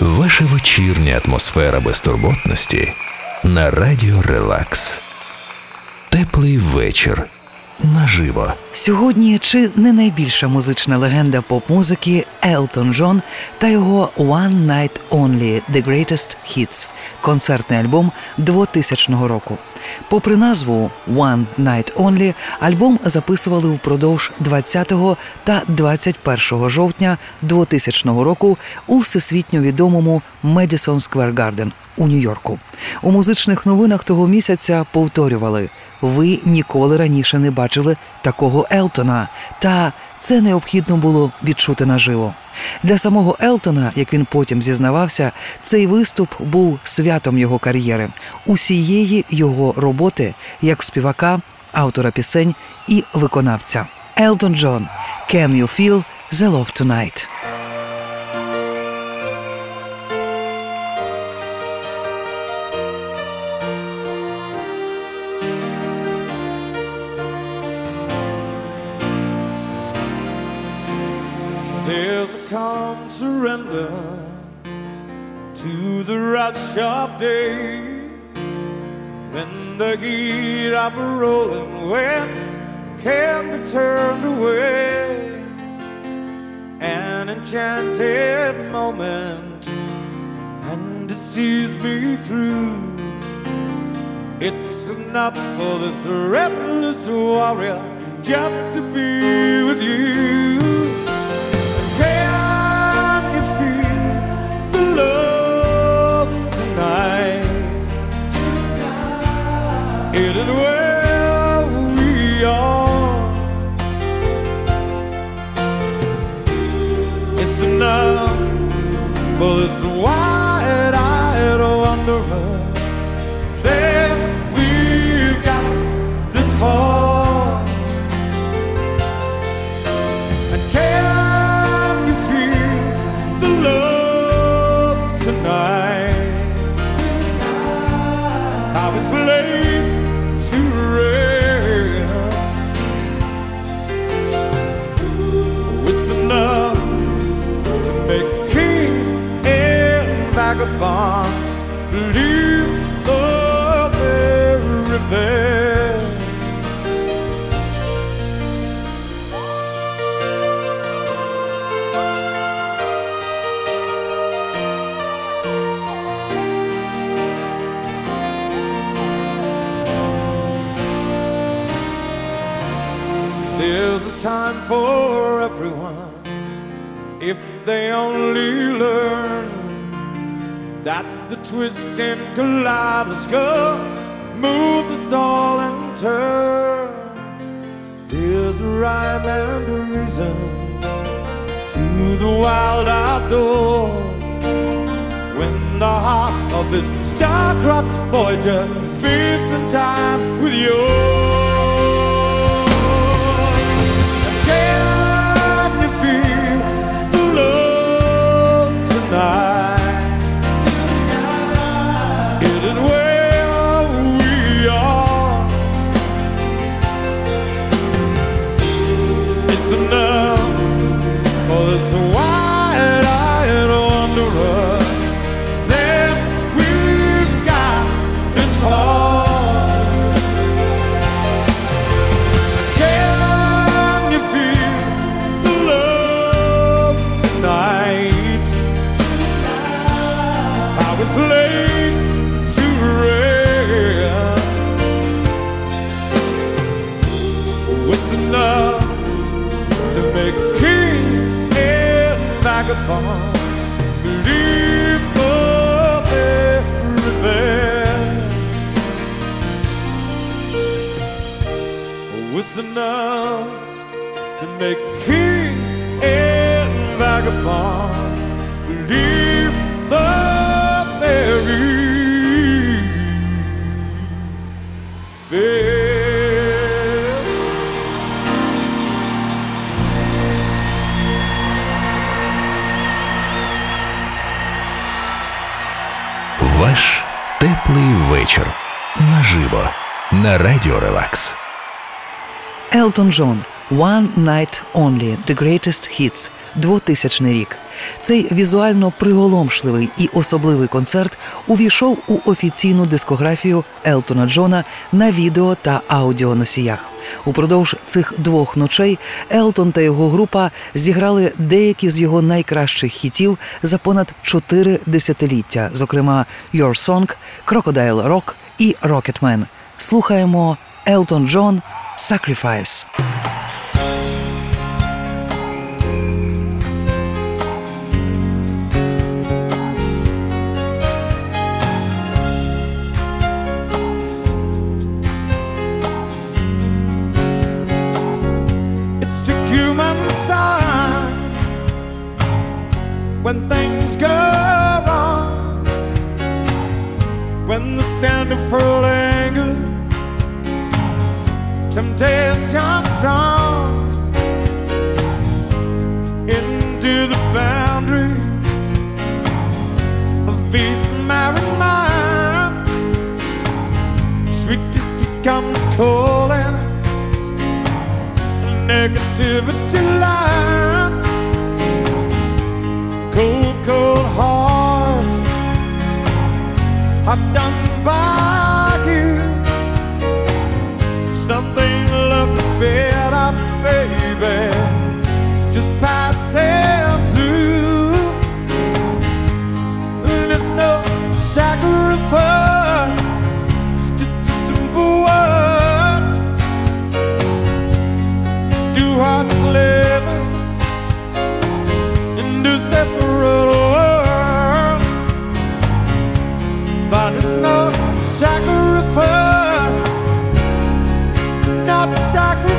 Ваша вечірня атмосфера безтурботності на радіо Релакс. Теплий вечір наживо. Сьогодні чи не найбільша музична легенда поп-музики Елтон Джон та його One Night Only – The Greatest Hits – концертний альбом 2000 року. Попри назву One Night Only, альбом записували впродовж 20 та 21 жовтня 2000 року у всесвітньо відомому Madison Square Garden у Нью-Йорку. У музичних новинах того місяця повторювали: ви ніколи раніше не бачили такого Елтона, та це необхідно було відчути наживо. Для самого Елтона, як він потім зізнавався, цей виступ був святом його кар'єри, усієї його роботи як співака, автора пісень і виконавця. Елтон Джон «Can you feel the love tonight?» Rush of day when the heat of a rolling wind can be turned away. An enchanted moment, and it sees me through. It's enough for this restless warrior just to be with you. For this wide-eyed wanderer. There's a time for everyone if they only learn that the twisting kaleidoscope moves us all in turn. There's a rhyme and a reason to the wild outdoors when the heart of this star-crossed voyager beats in time with yours. With enough to make kings and vagabonds believe the very best. Ваш теплий вечір наживо на радіо Релакс. Елтон Джон One Night Only – The Greatest Hits 2000 рік. Цей візуально приголомшливий і особливий концерт увійшов у офіційну дискографію Елтона Джона на відео та аудіоносіях. Упродовж цих двох ночей Елтон та його група зіграли деякі з його найкращих хітів за понад чотири десятиліття, зокрема «Your Song», «Crocodile Rock» і «Rocketman». Слухаємо Елтон Джон «Sacrifice». Temptation strong into the boundary of each married mind. Sweet it comes calling negativity lines, cold, cold hearts are done by sacrifice, not sacrifice.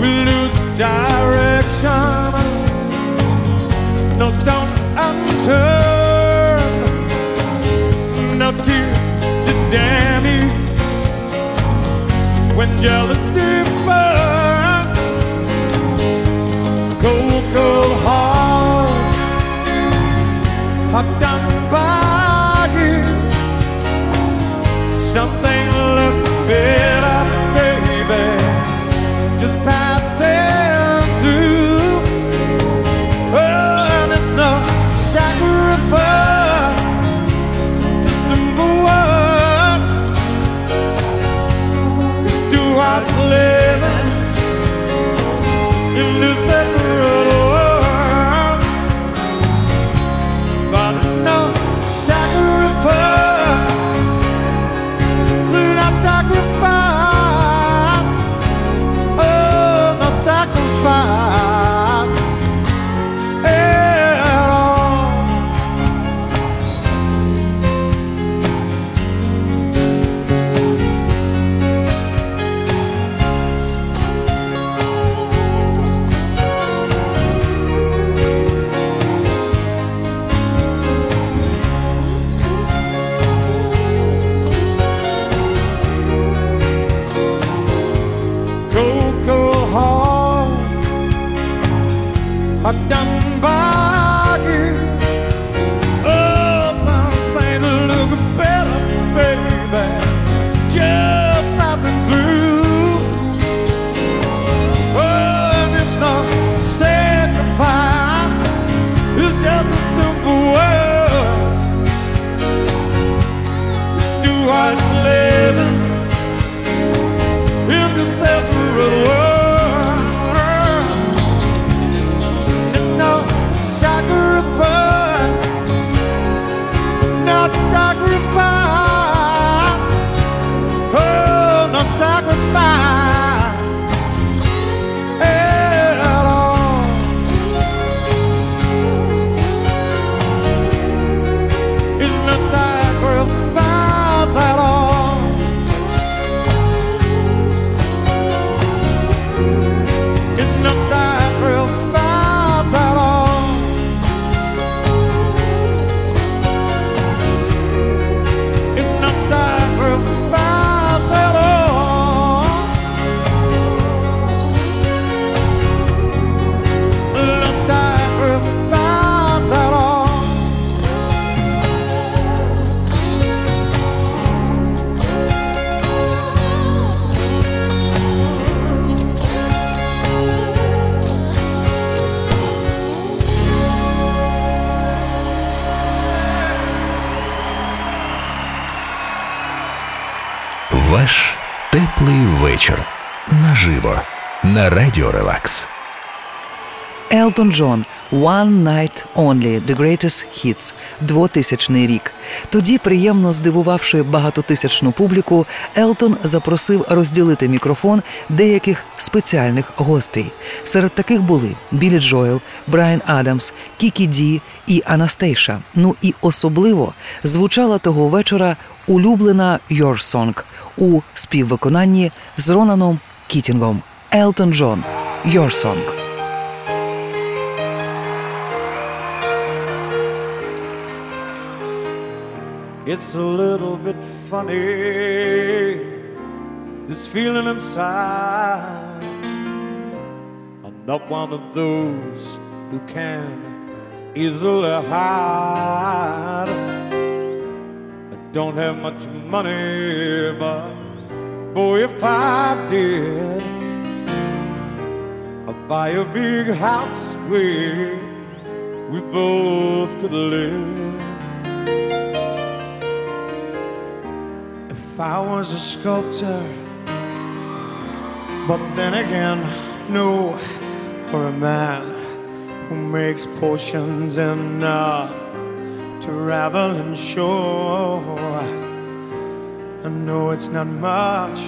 We lose direction. No stone unturned, no tears to when jealousy burns. Cold, cold heart, by you. Something look to stumble world. It's too hard to live in the separate world. На радіо Релакс. Елтон Джон One Night Only The Greatest Hits 2000 рік. Тоді, приємно здивувавши багатотисячну публіку, Елтон запросив розділити мікрофон деяких спеціальних гостей. Серед таких були Білі Джоел, Брайан Адамс, Кікі Ді і Анастейша. Ну і особливо звучала того вечора улюблена Your Song у співвиконанні з Ронаном Кітінгом. Elton John, Your Song. It's a little bit funny, this feeling inside. I'm not one of those who can easily hide. I don't have much money, but boy, if I did buy a big house where we both could live. If I was a sculptor, but then again, no, or a man who makes potions and uh, traveling show. I know it's not much,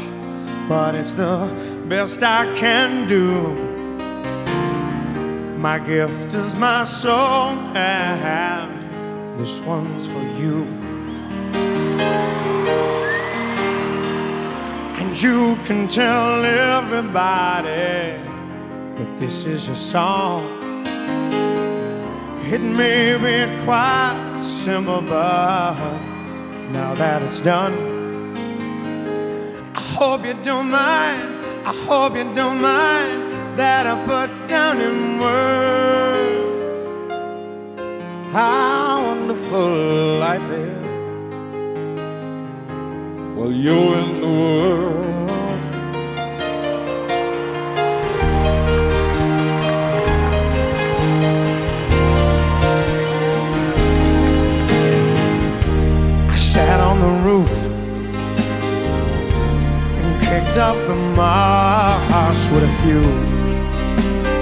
but it's the best I can do. My gift is my song, and this one's for you. And you can tell everybody that this is your song. It may be quite simple, but now that it's done, I hope you don't mind. I hope you don't mind that I put down in words how wonderful life is while you're in the world. I sat on the roof and kicked off the moss with a few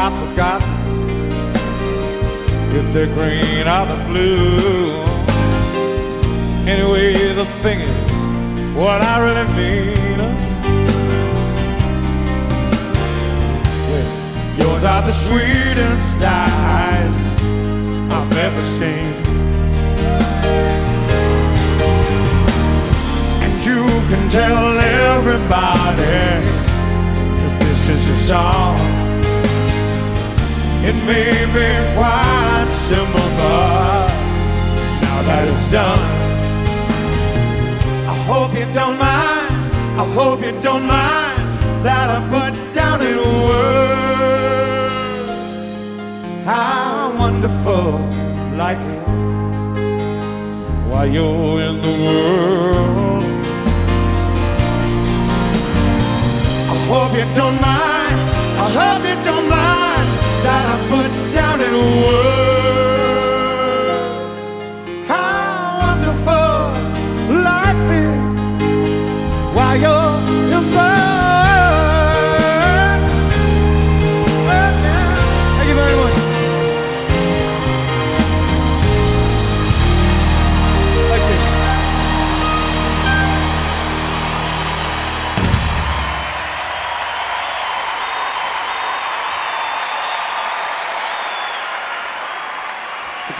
I've forgotten if they're green or the blue. Anyway, the thing is, what I really mean. Uh, well, yours are the sweetest eyes I've ever seen. And you can tell everybody that this is your song. It may be quite simple, but now that it's done, I hope you don't mind. I hope you don't mind that I put down in words how wonderful life is while you're in the world. I hope you don't mind. I hope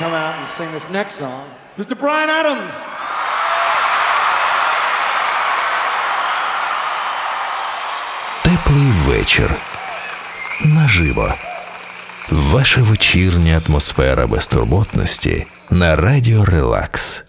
come out and sing this next song, Mr. Brian Adams. Теплий вечір. Наживо. Ваша вечірня атмосфера безтурботності на радіо Релакс.